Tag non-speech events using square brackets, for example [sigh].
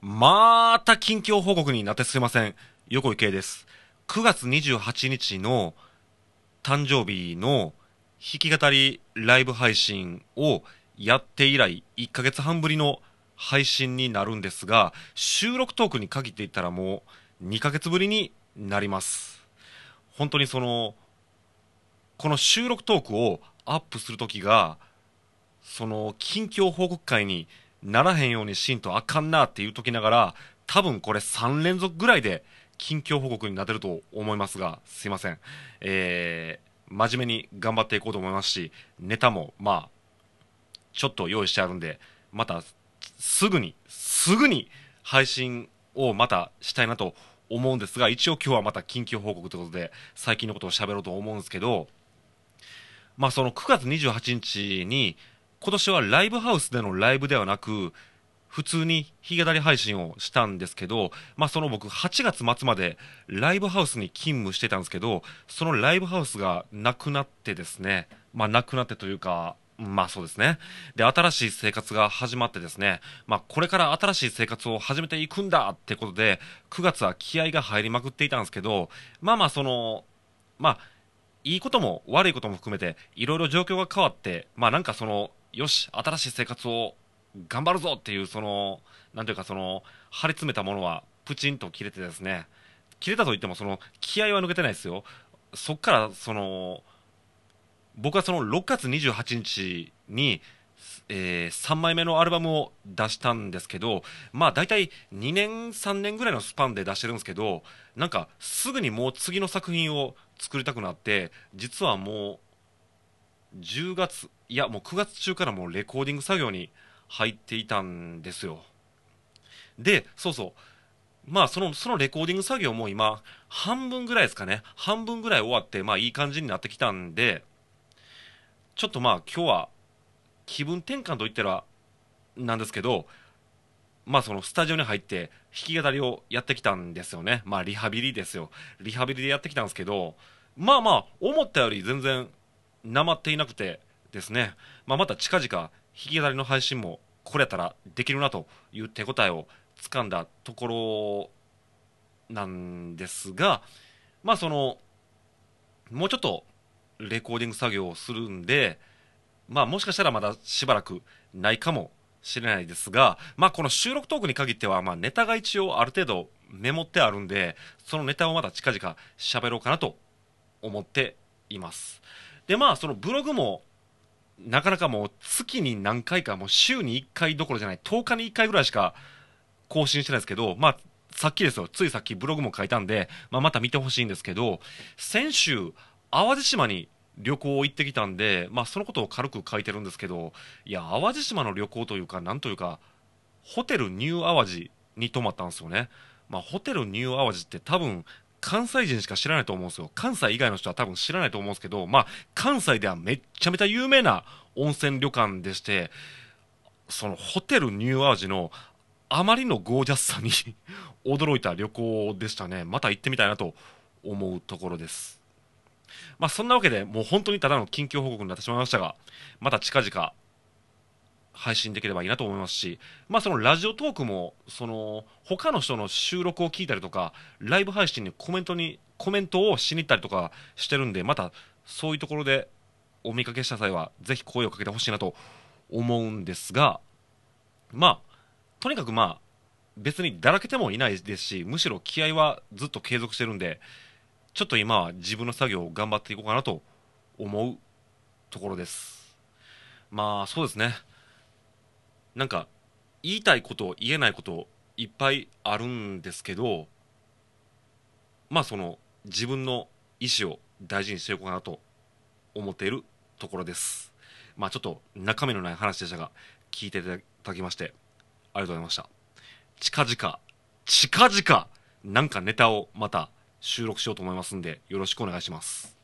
また近況報告になってすいません。横井圭です。9月28日の誕生日の弾き語りライブ配信をやって以来1ヶ月半ぶりの配信になるんですが、収録トークに限って言ったらもう2ヶ月ぶりになります。本当にその、この収録トークをアップするときが、その近況報告会にならへんようにしんとあかんなって言うときながら、多分これ3連続ぐらいで近況報告になってると思いますが、すいません。えー、真面目に頑張っていこうと思いますし、ネタも、まあ、ちょっと用意してあるんで、また、すぐに、すぐに配信をまたしたいなと思うんですが、一応今日はまた近況報告ということで、最近のことを喋ろうと思うんですけど、まあその9月28日に、今年はライブハウスでのライブではなく、普通に弾き語り配信をしたんですけど、まあその僕8月末までライブハウスに勤務してたんですけど、そのライブハウスがなくなってですね、まあなくなってというか、まあそうですね。で、新しい生活が始まってですね、まあこれから新しい生活を始めていくんだってことで、9月は気合が入りまくっていたんですけど、まあまあその、まあ、いいことも悪いことも含めて、いろいろ状況が変わって、まあなんかその、よし、新しい生活を頑張るぞっていう、その、なんていうか、その、張り詰めたものは、プチンと切れてですね、切れたと言っても、その、気合は抜けてないですよ。そっから、その、僕はその6月28日に、えー、3枚目のアルバムを出したんですけど、まあ大体2年、3年ぐらいのスパンで出してるんですけど、なんかすぐにもう次の作品を作りたくなって、実はもう10月、いやもう9月中からもうレコーディング作業に入っていたんですよ。で、そうそう。まあその、そのレコーディング作業も今、半分ぐらいですかね。半分ぐらい終わって、まあいい感じになってきたんで、ちょっとまあ今日は気分転換といったらなんですけど、まあそのスタジオに入って弾き語りをやってきたんですよね。まあリハビリですよ。リハビリでやってきたんですけど、まあまあ思ったより全然なまっていなくてですね、まあまた近々弾き語りの配信もこれやったらできるなという手応えをつかんだところなんですが、まあその、もうちょっとレコーディング作業をするんで、まあもしかしたらまだしばらくないかもしれないですが、まあこの収録トークに限っては、まあネタが一応ある程度メモってあるんで、そのネタをまた近々喋ろうかなと思っています。でまあそのブログもなかなかもう月に何回かもう週に1回どころじゃない10日に1回ぐらいしか更新してないですけど、まあさっきですよ、ついさっきブログも書いたんで、まあ、また見てほしいんですけど、先週、淡路島に旅行行ってきたんで、まあ、そのことを軽く書いてるんですけど、いや、淡路島の旅行というか、なんというか、ホテルニュー淡路に泊まったんですよね。まあ、ホテルニュー淡路って多分、関西人しか知らないと思うんですよ。関西以外の人は多分知らないと思うんですけど、まあ、関西ではめっちゃめちゃ有名な温泉旅館でして、そのホテルニュー淡路のあまりのゴージャスさに [laughs] 驚いた旅行でしたね。また行ってみたいなと思うところです。まあそんなわけでもう本当にただの近況報告になってしまいましたが、また近々配信できればいいなと思いますし、まあそのラジオトークも、その他の人の収録を聞いたりとか、ライブ配信にコメントに、コメントをしに行ったりとかしてるんで、またそういうところでお見かけした際は、ぜひ声をかけてほしいなと思うんですが、まあ、とにかくまあ、別にだらけてもいないですし、むしろ気合はずっと継続してるんで、ちょっと今は自分の作業を頑張っていこうかなと思うところです。まあそうですね。なんか言いたいこと言えないこといっぱいあるんですけど、まあその自分の意思を大事にしていこうかなと思っているところです。まあちょっと中身のない話でしたが、聞いていただきましてありがとうございました。近々、近々、なんかネタをまた収録しようと思いますんで、よろしくお願いします。